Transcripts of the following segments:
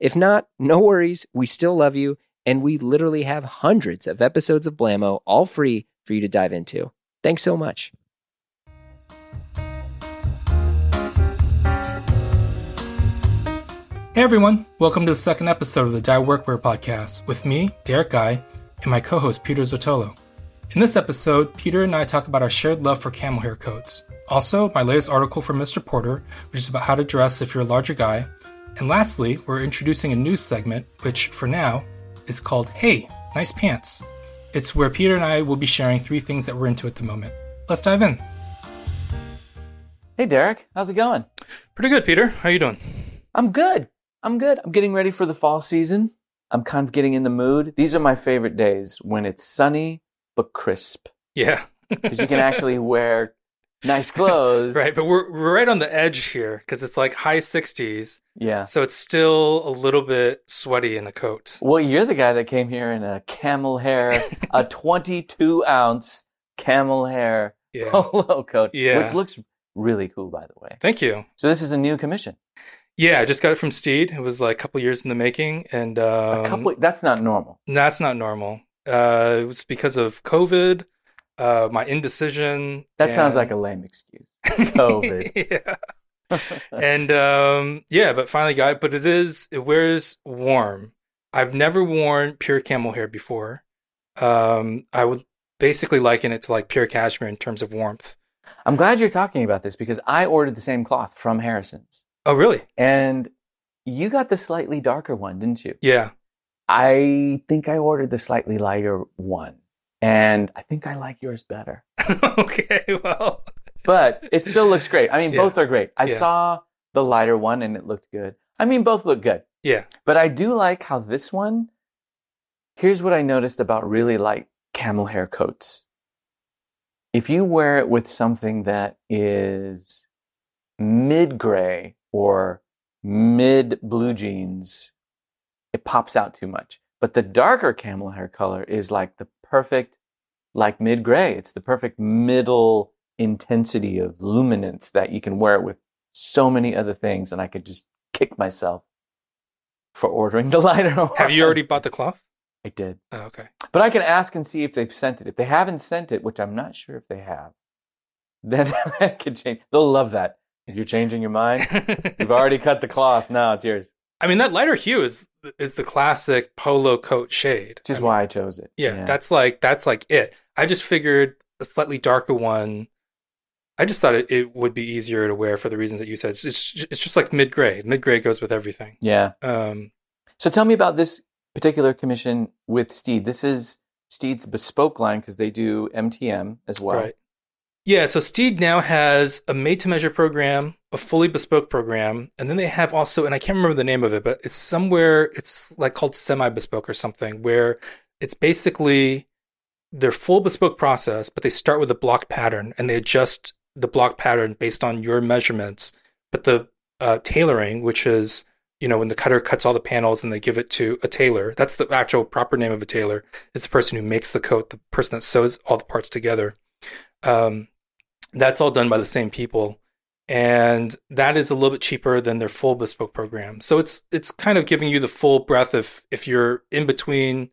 If not, no worries, we still love you, and we literally have hundreds of episodes of Blamo all free for you to dive into. Thanks so much. Hey everyone, welcome to the second episode of the Die Workwear podcast with me, Derek Guy, and my co-host Peter Zottolo. In this episode, Peter and I talk about our shared love for camel hair coats. Also, my latest article from Mr. Porter, which is about how to dress if you're a larger guy. And lastly, we're introducing a new segment, which for now is called Hey, Nice Pants. It's where Peter and I will be sharing three things that we're into at the moment. Let's dive in. Hey Derek, how's it going? Pretty good, Peter. How are you doing? I'm good. I'm good. I'm getting ready for the fall season. I'm kind of getting in the mood. These are my favorite days when it's sunny but crisp Yeah. because you can actually wear nice clothes. Right, but we're, we're right on the edge here because it's like high 60s, Yeah. so it's still a little bit sweaty in a coat. Well, you're the guy that came here in a camel hair, a 22 ounce camel hair Yeah. polo coat, Yeah. which looks really cool, by the way. Thank you. So this is a new commission. Yeah, I just got it from Steed. It was like a couple years in the making, and um, a couple. That's not normal. that's not normal. Uh, it was because of COVID, uh, my indecision. That sounds like a lame excuse. COVID. yeah. and um, yeah, but finally got it. But it is it wears warm. I've never worn pure camel hair before. Um, I would basically liken it to like pure cashmere in terms of warmth. I'm glad you're talking about this because I ordered the same cloth from Harrison's. Oh, really? And you got the slightly darker one, didn't you? Yeah. I think I ordered the slightly lighter one. And I think I like yours better. okay. Well. But it still looks great. I mean, Yeah. both are great. I Yeah. saw the lighter one and it looked good. I mean, both look good. Yeah. But I do like how this one, here's what I noticed about really light camel hair coats. If you wear it with something that is mid gray or mid blue jeans, it pops out too much. But the darker camel hair color is like the perfect, like mid gray. It's the perfect middle intensity of luminance that you can wear it with so many other things. And I could just kick myself for ordering the lighter one. Have you already bought the cloth? I did. Oh, okay. But I can ask and see if they've sent it. If they haven't sent it, which I'm not sure if they have, then I could change. They'll love that. You're changing your mind. You've already cut the cloth. Now it's yours. I mean, that lighter hue is is the classic polo coat shade. Which is I mean, why I chose it. Yeah, that's like that's like it. I just figured a slightly darker one. I just thought it, it would be easier to wear for the reasons that you said. It's it's, it's just like mid gray. Mid gray goes with everything. yeah. Um, So tell me about this particular commission with Steed. This is Steed's bespoke line because they do MTM as well. Right. Yeah, so Steed now has a made to measure program, a fully bespoke program, and then they have also, and I can't remember the name of it, but it's somewhere, it's like called semi bespoke or something, where it's basically their full bespoke process, but they start with a block pattern and they adjust the block pattern based on your measurements. But the uh, tailoring, which is, you know, when the cutter cuts all the panels and they give it to a tailor, that's the actual proper name of a tailor, is the person who makes the coat, the person that sews all the parts together. Um, that's all done by the same people. And that is a little bit cheaper than their full bespoke program. So it's it's kind of giving you the full breadth of if you're in between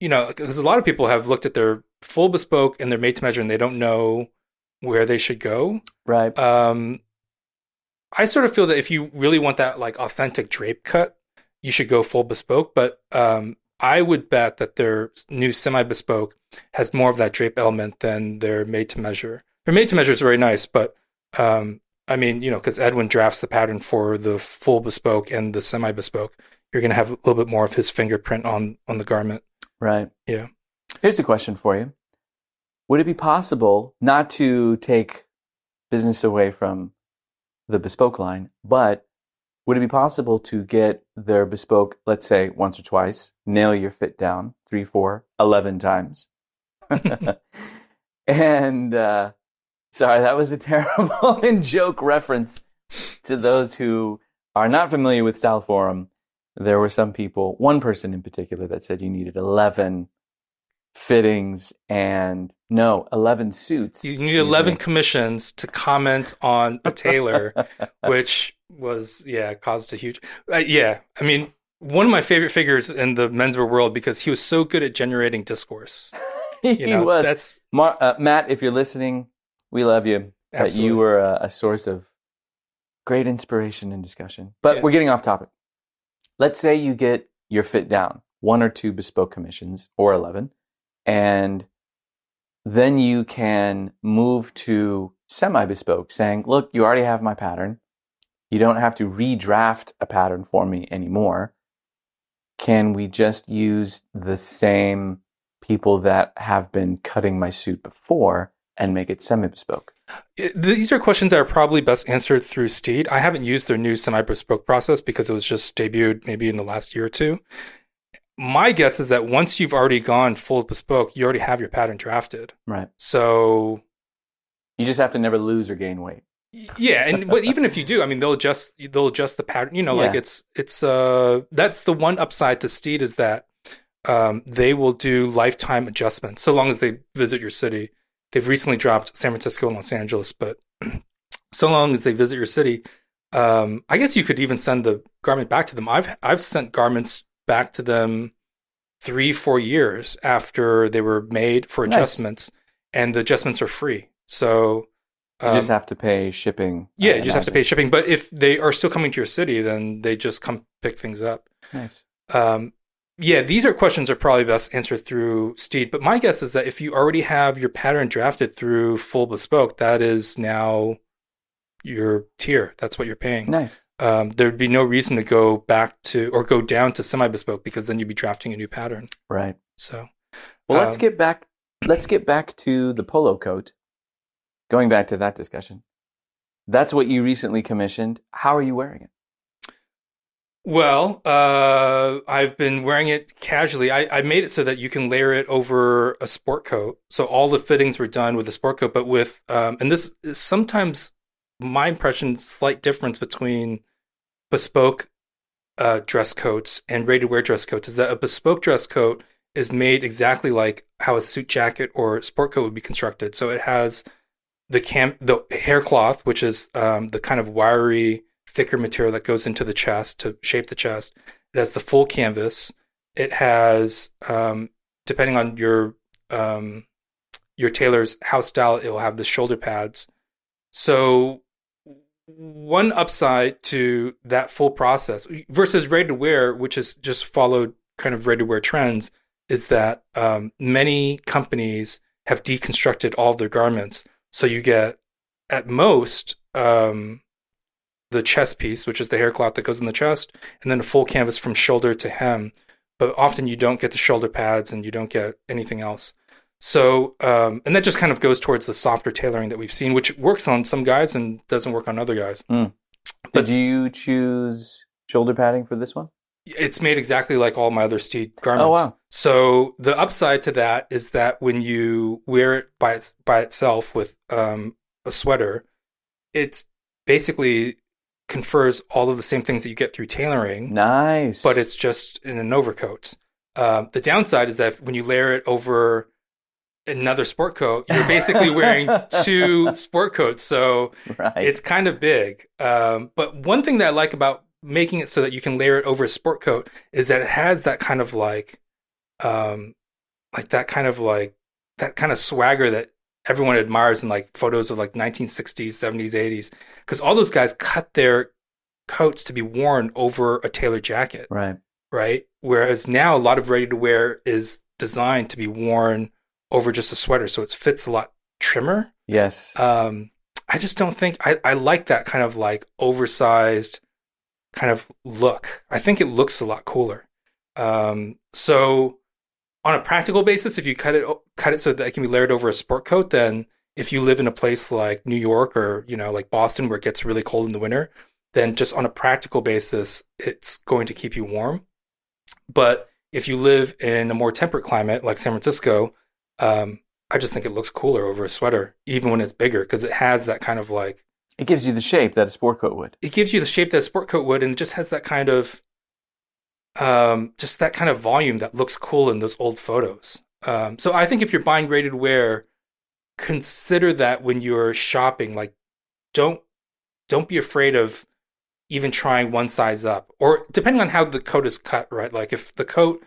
you know because a lot of people have looked at their full bespoke and their made to measure and they don't know where they should go. Right. um i sort of feel that if you really want that like authentic drape cut you should go full bespoke. But um i would bet that their new semi bespoke has more of that drape element than their made to measure their made to measure is very nice but um i mean you know because edwin drafts the pattern for the full bespoke and the semi bespoke you're going to have a little bit more of his fingerprint on on the garment Right. Yeah. Here's a question for you. Would it be possible not to take business away from the bespoke line, but would it be possible to get their bespoke, let's say once or twice, nail your fit down three, four, eleven times? and uh, sorry, that was a terrible in joke reference to those who are not familiar with Style Forum. There were some people, one person in particular, that said you needed 11 fittings and no, 11 suits. You need 11 me. commissions to comment on a tailor, which was, yeah, caused a huge. Uh, yeah, I mean, one of my favorite figures in the menswear world because he was so good at generating discourse. he You know, was. that's Mar- uh, Matt, if you're listening, we love you. But absolutely. you were a, a source of great inspiration and discussion. But Yeah. we're getting off topic. Let's say you get your fit down, one or two bespoke commissions or 11, and then you can move to semi bespoke, saying, Look, you already have my pattern. You don't have to redraft a pattern for me anymore. Can we just use the same people that have been cutting my suit before and make it semi bespoke? These are questions that are probably best answered through Steed. I haven't used their new semi bespoke process because it was just debuted maybe in the last year or two. My guess is that once you've already gone full bespoke, you already have your pattern drafted. Right. So You just have to never lose or gain weight. yeah, and but even if you do, I mean, they'll adjust they'll adjust the pattern. You know, like it's it's uh that's the one upside to Steed is that um, they will do lifetime adjustments so long as they visit your city. They've recently dropped San Francisco and Los Angeles, but so long as they visit your city, um, I guess you could even send the garment back to them. I've I've sent garments back to them three four years after they were made for Nice. adjustments, and the adjustments are free. So You just um, have to pay shipping. yeah, I you just have to pay shipping. But if they are still coming to your city, then they just come pick things up. Nice. Um, yeah, these are questions are probably best answered through Steed. But my guess is that if you already have your pattern drafted through full bespoke, that is now your tier. That's what you're paying. Nice. Um, there'd be no reason to go back to or go down to semi bespoke because then you'd be drafting a new pattern. Right. So Well, let's Um, get back. Let's get back to the polo coat. Going back to that discussion, that's what you recently commissioned. How are you wearing it? Well, uh, I've been wearing it casually. I, I made it so that you can layer it over a sport coat. So all the fittings were done with a sport coat, but with um, and this is sometimes my impression slight difference between bespoke uh, dress coats and ready to wear dress coats is that a bespoke dress coat is made exactly like how a suit jacket or sport coat would be constructed. So it has the cam the hair cloth, which is um, the kind of wiry thicker material that goes into the chest to shape the chest. It has the full canvas. It has, um, depending on your um, your tailor's house style, it will have the shoulder pads. So one upside to that full process versus ready to wear, which is just followed kind of ready to wear trends, is that um, many companies have deconstructed all of their garments. So you get at most um, the chest piece, which is the hair cloth that goes in the chest, and then a full canvas from shoulder to hem. But often you don't get the shoulder pads and you don't get anything else. So, um, and that just kind of goes towards the softer tailoring that we've seen, which works on some guys and doesn't work on other guys. Did But- you choose shoulder padding for this one? It's made exactly like all my other Steed garments. Oh, wow. So the upside to that is that when you wear it by its, by itself with um, a sweater, it's basically confers all of the same things that you get through tailoring. Nice. but it's just in an overcoat. Um, the downside is that when you layer it over another sport coat, you're basically wearing two sport coats. So right. it's kind of big. Um, but one thing that I like about making it so that you can layer it over a sport coat is that it has that kind of like, um, like that kind of like that kind of swagger that everyone admires in like photos of like 1960s, 70s, 80s. Because all those guys cut their coats to be worn over a tailored jacket right. right? Whereas now a lot of ready to wear is designed to be worn over just a sweater, so it fits a lot trimmer. Yes. Um, I just don't think I, I like that kind of like oversized kind of look. I think it looks a lot cooler. Um, so on a practical basis, if you cut it cut it so that it can be layered over a sport coat, then if you live in a place like New York or you know like Boston where it gets really cold in the winter, then just on a practical basis, it's going to keep you warm. But if you live in a more temperate climate like San Francisco, um, I just think it looks cooler over a sweater, even when it's bigger, because it has that kind of like It gives you the shape that a sport coat would. it gives you the shape that a sport coat would, and it just has that kind of um, just that kind of volume that looks cool in those old photos. Um, so I think if you're buying graded wear, consider that when you're shopping. Like, don't don't be afraid of even trying one size up, or depending on how the coat is cut. Right, like if the coat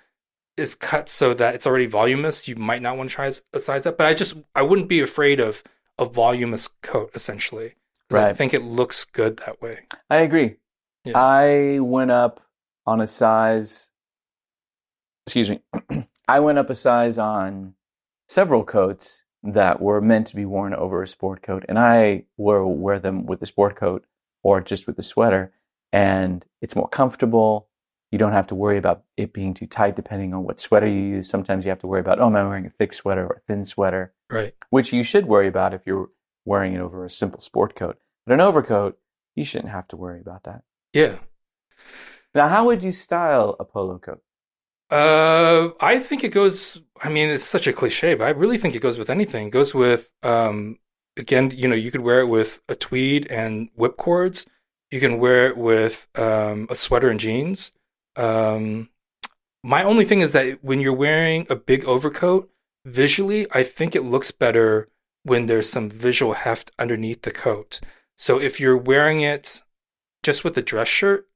is cut so that it's already voluminous, you might not want to try a size up. But I just I wouldn't be afraid of a voluminous coat essentially. 'Cause I think it looks good that way. I agree. Yeah. I went up on a size. Excuse me. I went up a size on several coats that were meant to be worn over a sport coat, and I will wear them with the sport coat or just with the sweater, and it's more comfortable. You don't have to worry about it being too tight depending on what sweater you use. Sometimes you have to worry about, oh, am I wearing a thick sweater or a thin sweater? Right. which you should worry about if you're wearing it over a simple sport coat. But an overcoat, you shouldn't have to worry about that. Yeah. Now, how would you style a polo coat? Uh, I think it goes. I mean, it's such a cliche, but I really think it goes with anything. It goes with, um, again, you know, you could wear it with a tweed and whip cords. You can wear it with um, a sweater and jeans. Um, my only thing is that when you're wearing a big overcoat, visually, I think it looks better when there's some visual heft underneath the coat. So if you're wearing it just with a dress shirt,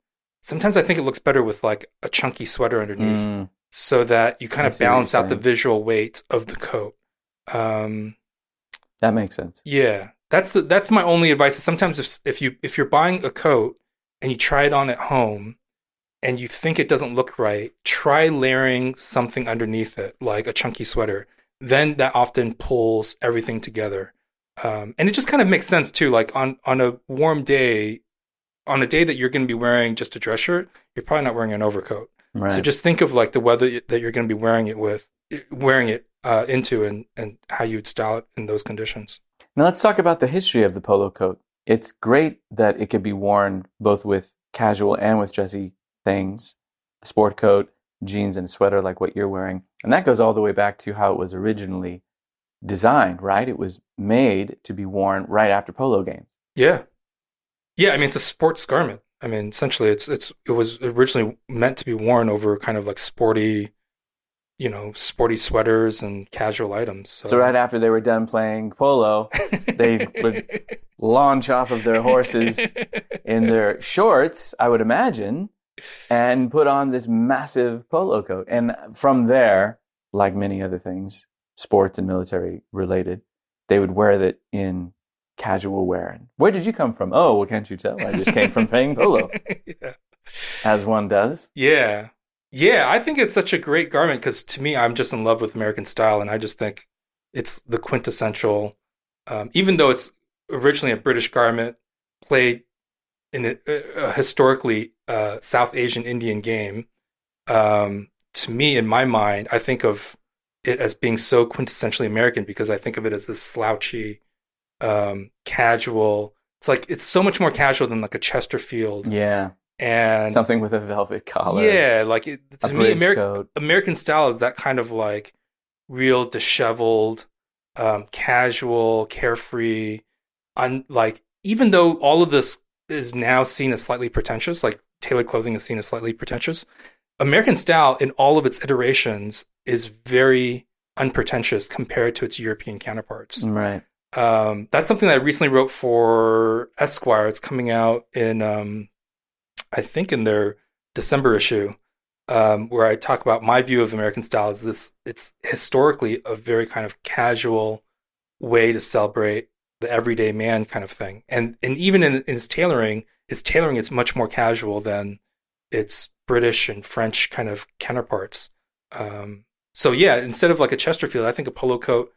sometimes I think it looks better with like a chunky sweater underneath Mm, so that you kind I of see what you're balance out the visual weight of the coat. Um, that makes sense. yeah, that's the that's my only advice. Is sometimes if if you if you're buying a coat and you try it on at home and you think it doesn't look right, try layering something underneath it, like a chunky sweater. Then that often pulls everything together, um, and it just kind of makes sense too. Like on on a warm day, on a day that you're going to be wearing just a dress shirt, you're probably not wearing an overcoat. Right. So just think of like the weather that you're going to be wearing it with, wearing it uh, into, and and how you would style it in those conditions. now, let's talk about the history of the polo coat. It's great that it could be worn both with casual and with dressy things a sport coat, jeans, and a sweater like what you're wearing. And that goes all the way back to how it was originally designed, right? It was made to be worn right after polo games. Yeah, yeah. I mean, it's a sports garment. I mean, essentially, it's it's it was originally meant to be worn over kind of like sporty, you know, sporty sweaters and casual items. So, So right after they were done playing polo, they would launch off of their horses in their shorts, I would imagine, and put on this massive polo coat. And from there, like many other things, sports and military related, they would wear that in casual wear. And where did you come from? Oh, well, can't you tell? I just came from playing polo, yeah. as one does. Yeah. Yeah, I think it's such a great garment because to me, I'm just in love with American style, and I just think it's the quintessential. Um, even though it's originally a British garment, played in a, a historically uh, South Asian Indian game. Um, to me, in my mind, I think of it as being so quintessentially American because I think of it as this slouchy, um, casual. It's like it's so much more casual than like a Chesterfield Yeah. and Something with a velvet collar. yeah, like it, to me. American style is that kind of like real disheveled, um, casual, carefree, un, like even though all of this is now seen as slightly pretentious, like tailored clothing is seen as slightly pretentious. American style in all of its iterations is very unpretentious compared to its European counterparts. Right. Um, that's something that I recently wrote for Esquire. It's coming out in, um, I think, in their December issue, um, where I talk about my view of American style. Is this? It's historically a very kind of casual way to celebrate the everyday man kind of thing, and and even in, in its tailoring, its tailoring is much more casual than its British and French kind of counterparts. Um, so yeah, instead of like a Chesterfield, I think a polo coat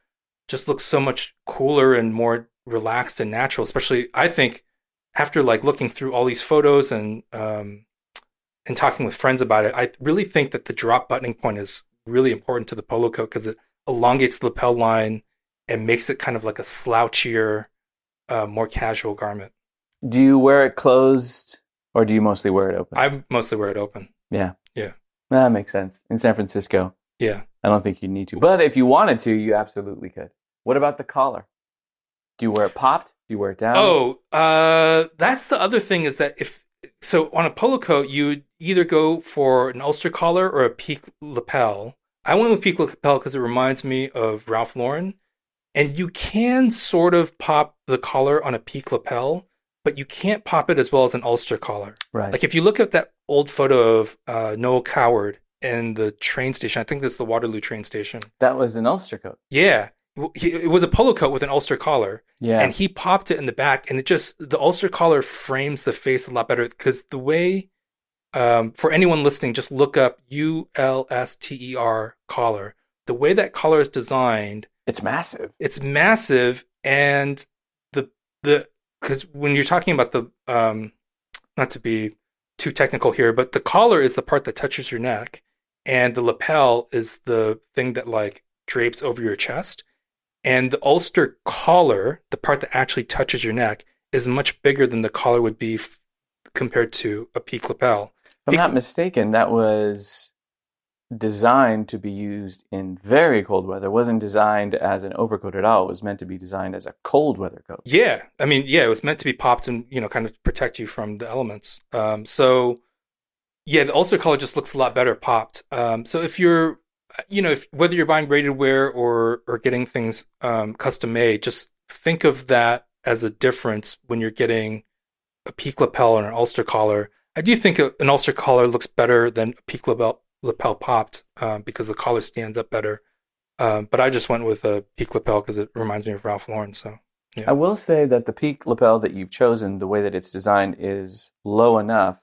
just looks so much cooler and more relaxed and natural. Especially, I think after like looking through all these photos and um, and talking with friends about it, I really think that the drop buttoning point is really important to the polo coat because it elongates the lapel line and makes it kind of like a slouchier, uh, more casual garment. Do you wear it closed or do you mostly wear it open? I mostly wear it open. yeah. Yeah. That makes sense. In San Francisco, Yeah. I don't think you need to. But if you wanted to, you absolutely could. What about the collar? Do you wear it popped? Do you wear it down? Oh, uh, that's the other thing is that if so on a polo coat, you either go for an Ulster collar or a peak lapel. I went with peak lapel because it reminds me of Ralph Lauren, and you can sort of pop the collar on a peak lapel, but you can't pop it as well as an Ulster collar. right. Like if you look at that old photo of uh, Noel Coward in the train station, I think this is the Waterloo train station. that was an Ulster coat. Yeah, he, it was a polo coat with an Ulster collar Yeah. and he popped it in the back and it just the ulster collar frames the face a lot better because the way um, for anyone listening just look up u-l-s-t-e-r collar the way that collar is designed it's massive. it's massive and the the because when you're talking about the um not to be too technical here but the collar is the part that touches your neck and the lapel is the thing that like drapes over your chest and the ulster collar the part that actually touches your neck is much bigger than the collar would be f- compared to a peak lapel If I'm not mistaken, that was designed to be used in very cold weather. It wasn't designed as an overcoat at all. It was meant to be designed as a cold weather coat. Yeah, I mean, yeah, it was meant to be popped and you know kind of protect you from the elements. Um, so yeah, the ulster collar just looks a lot better popped. Um, so if you're, you know, if whether you're buying braided wear or or getting things um, custom made, just think of that as a difference when you're getting a peak lapel and an ulster collar. I do think an ulster collar looks better than a peak lapel, lapel popped um, because the collar stands up better. Um, but I just went with a peak lapel because it reminds me of Ralph Lauren. So. I will say that the peak lapel that you've chosen, the way that it's designed, is low enough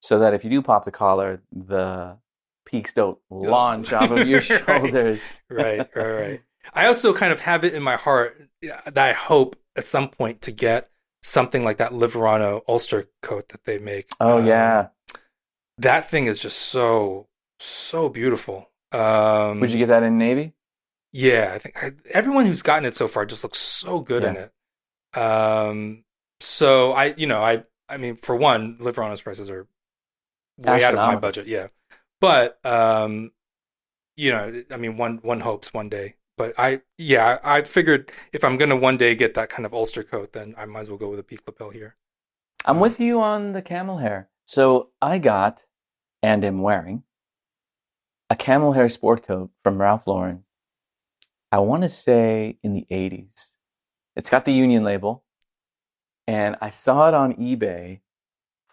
so that if you do pop the collar, the peaks don't launch off of your shoulders. right, right, right. I also kind of have it in my heart that I hope at some point to get something like that Liverano Ulster coat that they make. Oh Um, yeah. that thing is just so so beautiful. Um, Would you get that in navy? yeah, I think I, everyone who's gotten it so far just looks so good in it. Um, so I, you know, I, I mean, for one, Liverano's prices are way out of my budget. Yeah, but um, you know, I mean, one one hopes one day. But I, yeah, I, figured if I'm gonna one day get that kind of Ulster coat, then I might as well go with a peak lapel here. I'm with you on the camel hair. So I got and am wearing a camel hair sport coat from Ralph Lauren. I want to say in the 80s. It's got the Union label, and I saw it on eBay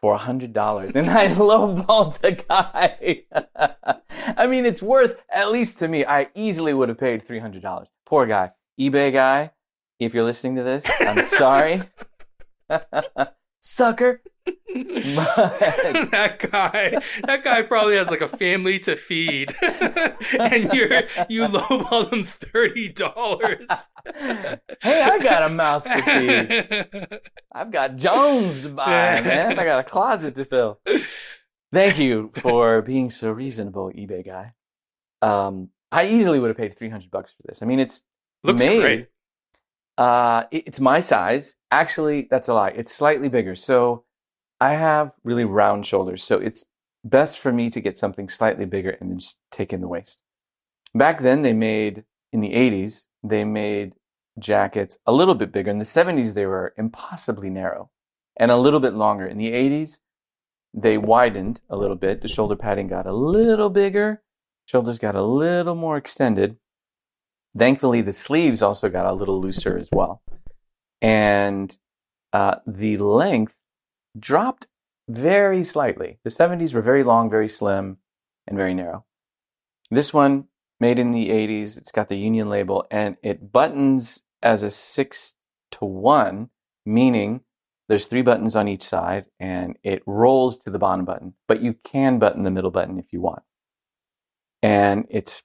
for $100, and I lowballed the guy. I mean, it's worth, at least to me, I easily would have paid $300. Poor guy. eBay guy, if you're listening to this, I'm sorry. Sucker. that guy, that guy probably has like a family to feed, and you're you lowball them thirty dollars. Hey, I got a mouth to feed. I've got Jones to buy, man. I got a closet to fill. Thank you for being so reasonable, eBay guy. Um, I easily would have paid 300 bucks for this. I mean, it's Looks made, great. Uh, it- it's my size. Actually, that's a lie. It's slightly bigger. So I have really round shoulders. So it's best for me to get something slightly bigger and then just take in the waist. Back then, they made, in the 80s, they made jackets a little bit bigger. In the 70s, they were impossibly narrow and a little bit longer. In the 80s, they widened a little bit. The shoulder padding got a little bigger. Shoulders got a little more extended. Thankfully, the sleeves also got a little looser as well. And uh, the length dropped very slightly. The 70s were very long, very slim, and very narrow. This one, made in the 80s, it's got the Union label, and it buttons as a 6 to 1, meaning there's three buttons on each side, and it rolls to the bottom button. But you can button the middle button if you want. And it's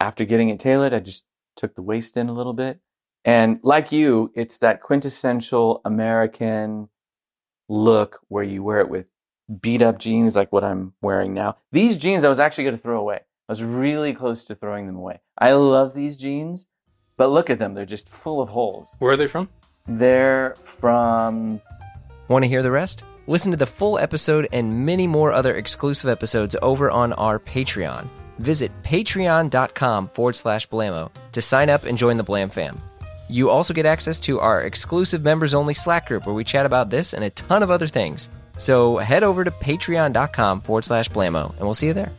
after getting it tailored, I just took the waist in a little bit. And like you, it's that quintessential American look where you wear it with beat up jeans like what I'm wearing now. These jeans I was actually going to throw away. I was really close to throwing them away. I love these jeans, but look at them. They're just full of holes. Where are they from? They're from. Want to hear the rest? Listen to the full episode and many more other exclusive episodes over on our Patreon. Visit patreon.com forward slash blamo to sign up and join the Blam fam. You also get access to our exclusive members only Slack group where we chat about this and a ton of other things. So head over to patreon.com forward slash blamo and we'll see you there.